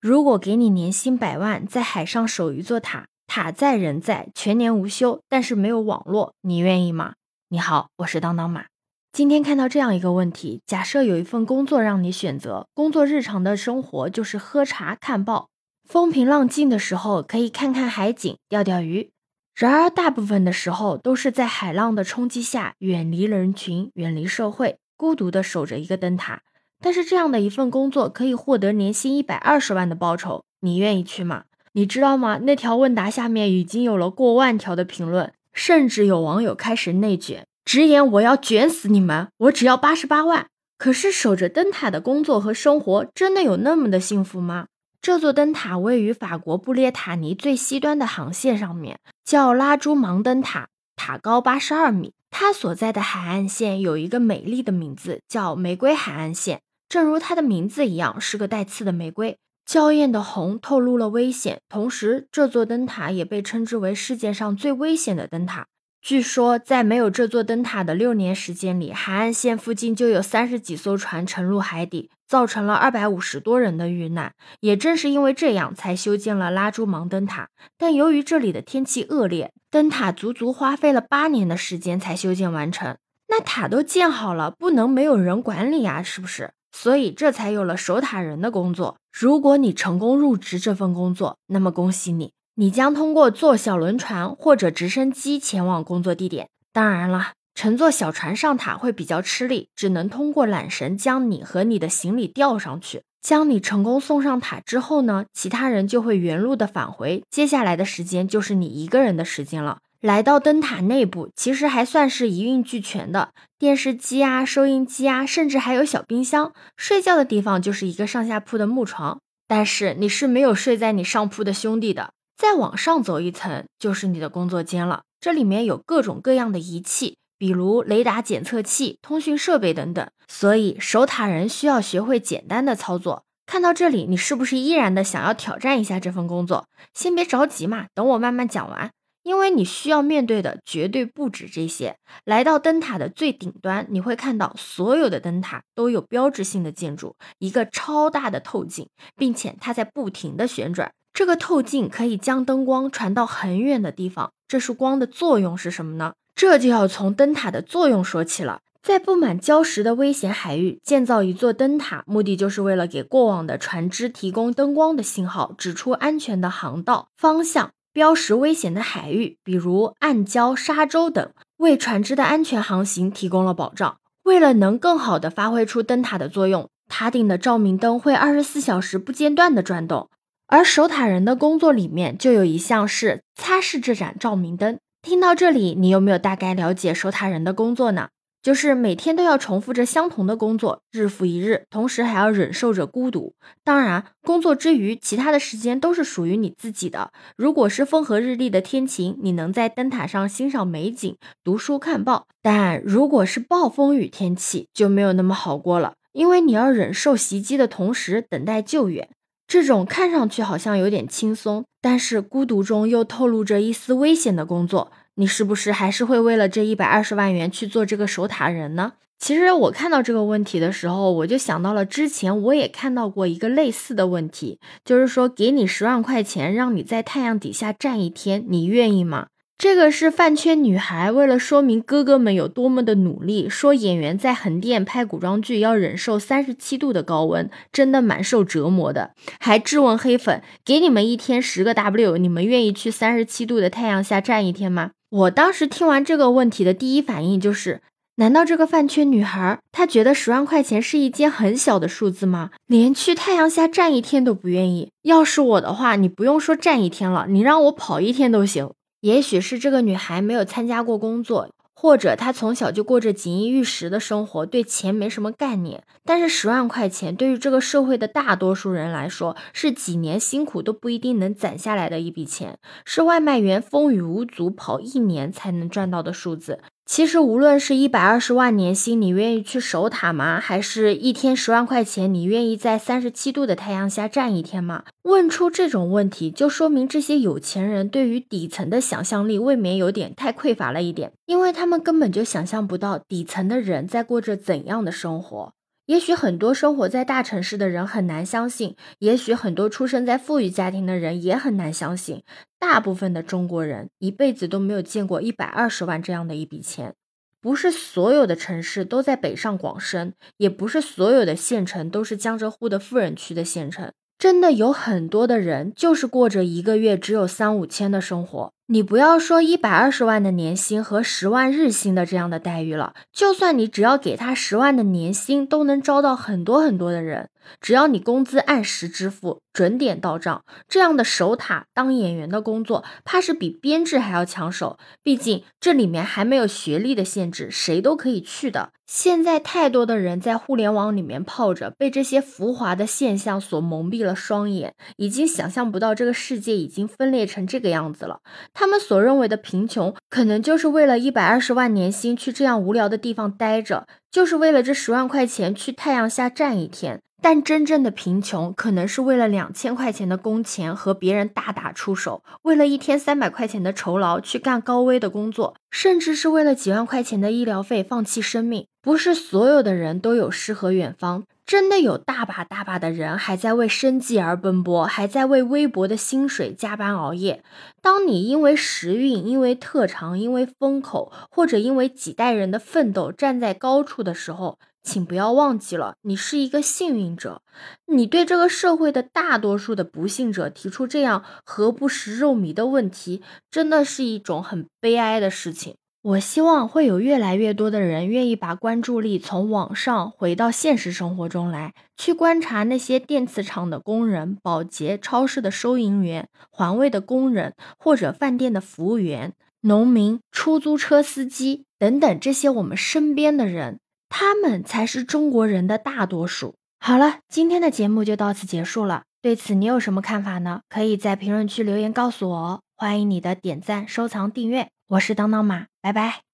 如果给你年薪百万，在海上守一座塔，塔在人在，全年无休，但是没有网络，你愿意吗？你好，我是当当马。今天看到这样一个问题：假设有一份工作让你选择，工作日常的生活就是喝茶看报，风平浪静的时候可以看看海景，钓钓鱼。然而大部分的时候都是在海浪的冲击下，远离人群，远离社会，孤独的守着一个灯塔。但是这样的一份工作可以获得年薪一百二十万的报酬，你愿意去吗？你知道吗？那条问答下面已经有了过万条的评论，甚至有网友开始内卷，直言我要卷死你们，我只要八十八万。可是守着灯塔的工作和生活真的有那么的幸福吗？这座灯塔位于法国布列塔尼最西端的航线上面，叫拉朱芒灯塔，塔高八十二米。它所在的海岸线有一个美丽的名字，叫玫瑰海岸线，正如它的名字一样，是个带刺的玫瑰。娇艳的红透露了危险，同时这座灯塔也被称之为世界上最危险的灯塔。据说，在没有这座灯塔的六年时间里，海岸线附近就有三十几艘船沉入海底，造成了二百五十多人的遇难。也正是因为这样，才修建了拉朱芒灯塔。但由于这里的天气恶劣，灯塔足足花费了八年的时间才修建完成。那塔都建好了，不能没有人管理啊，是不是？所以这才有了守塔人的工作。如果你成功入职这份工作，那么恭喜你，你将通过坐小轮船或者直升机前往工作地点。当然了，乘坐小船上塔会比较吃力，只能通过缆绳将你和你的行李吊上去。将你成功送上塔之后呢，其他人就会原路的返回，接下来的时间就是你一个人的时间了。来到灯塔内部，其实还算是一应俱全的，电视机啊、收音机啊，甚至还有小冰箱。睡觉的地方就是一个上下铺的木床，但是你是没有睡在你上铺的兄弟的。再往上走一层，就是你的工作间了，这里面有各种各样的仪器，比如雷达检测器、通讯设备等等。所以守塔人需要学会简单的操作。看到这里，你是不是依然的想要挑战一下这份工作？先别着急嘛，等我慢慢讲完。因为你需要面对的绝对不止这些。来到灯塔的最顶端，你会看到所有的灯塔都有标志性的建筑，一个超大的透镜，并且它在不停的旋转。这个透镜可以将灯光传到很远的地方。这束光的作用是什么呢？这就要从灯塔的作用说起了。在布满礁石的危险海域建造一座灯塔，目的就是为了给过往的船只提供灯光的信号，指出安全的航道方向。标识危险的海域，比如暗礁、沙洲等，为船只的安全航行提供了保障。为了能更好地发挥出灯塔的作用，塔顶的照明灯会二十四小时不间断地转动。而守塔人的工作里面就有一项是擦拭这盏照明灯。听到这里，你有没有大概了解守塔人的工作呢？就是每天都要重复着相同的工作，日复一日，同时还要忍受着孤独。当然，工作之余，其他的时间都是属于你自己的。如果是风和日丽的天晴，你能在灯塔上欣赏美景、读书看报；但如果是暴风雨天气，就没有那么好过了，因为你要忍受袭击的同时等待救援。这种看上去好像有点轻松，但是孤独中又透露着一丝危险的工作。你是不是还是会为了这一百二十万元去做这个守塔人呢？其实我看到这个问题的时候，我就想到了之前我也看到过一个类似的问题，就是说给你十万块钱，让你在太阳底下站一天，你愿意吗？这个是饭圈女孩为了说明哥哥们有多么的努力，说演员在横店拍古装剧要忍受三十七度的高温，真的蛮受折磨的。还质问黑粉，给你们一天十个 W，你们愿意去三十七度的太阳下站一天吗？我当时听完这个问题的第一反应就是：难道这个饭圈女孩她觉得十万块钱是一间很小的数字吗？连去太阳下站一天都不愿意？要是我的话，你不用说站一天了，你让我跑一天都行。也许是这个女孩没有参加过工作，或者他从小就过着锦衣玉食的生活，对钱没什么概念。但是十万块钱对于这个社会的大多数人来说，是几年辛苦都不一定能攒下来的一笔钱，是外卖员风雨无阻跑一年才能赚到的数字。其实，无论是一百二十万年薪，你愿意去守塔吗？还是一天十万块钱，你愿意在三十七度的太阳下站一天吗？问出这种问题，就说明这些有钱人对于底层的想象力未免有点太匮乏了一点，因为他们根本就想象不到底层的人在过着怎样的生活。也许很多生活在大城市的人很难相信，也许很多出生在富裕家庭的人也很难相信，大部分的中国人一辈子都没有见过一百二十万这样的一笔钱。不是所有的城市都在北上广深，也不是所有的县城都是江浙沪的富人区的县城。真的有很多的人就是过着一个月只有三五千的生活。你不要说一百二十万的年薪和十万日薪的这样的待遇了，就算你只要给他十万的年薪，都能招到很多很多的人。只要你工资按时支付，准点到账，这样的守塔当演员的工作，怕是比编制还要抢手。毕竟这里面还没有学历的限制，谁都可以去的。现在太多的人在互联网里面泡着，被这些浮华的现象所蒙蔽了双眼，已经想象不到这个世界已经分裂成这个样子了。他们所认为的贫穷，可能就是为了一百二十万年薪去这样无聊的地方待着，就是为了这十万块钱去太阳下站一天。但真正的贫穷，可能是为了两千块钱的工钱和别人大打出手，为了一天三百块钱的酬劳去干高危的工作，甚至是为了几万块钱的医疗费放弃生命。不是所有的人都有诗和远方，真的有大把大把的人还在为生计而奔波，还在为微薄的薪水加班熬夜。当你因为时运、因为特长、因为风口，或者因为几代人的奋斗站在高处的时候，请不要忘记了，你是一个幸运者。你对这个社会的大多数的不幸者提出这样“何不食肉糜”的问题，真的是一种很悲哀的事情。我希望会有越来越多的人愿意把关注力从网上回到现实生活中来，去观察那些电磁厂的工人、保洁、超市的收银员、环卫的工人，或者饭店的服务员、农民、出租车司机等等这些我们身边的人。他们才是中国人的大多数。好了，今天的节目就到此结束了。对此你有什么看法呢？可以在评论区留言告诉我哦。欢迎你的点赞、收藏、订阅。我是当当马，拜拜。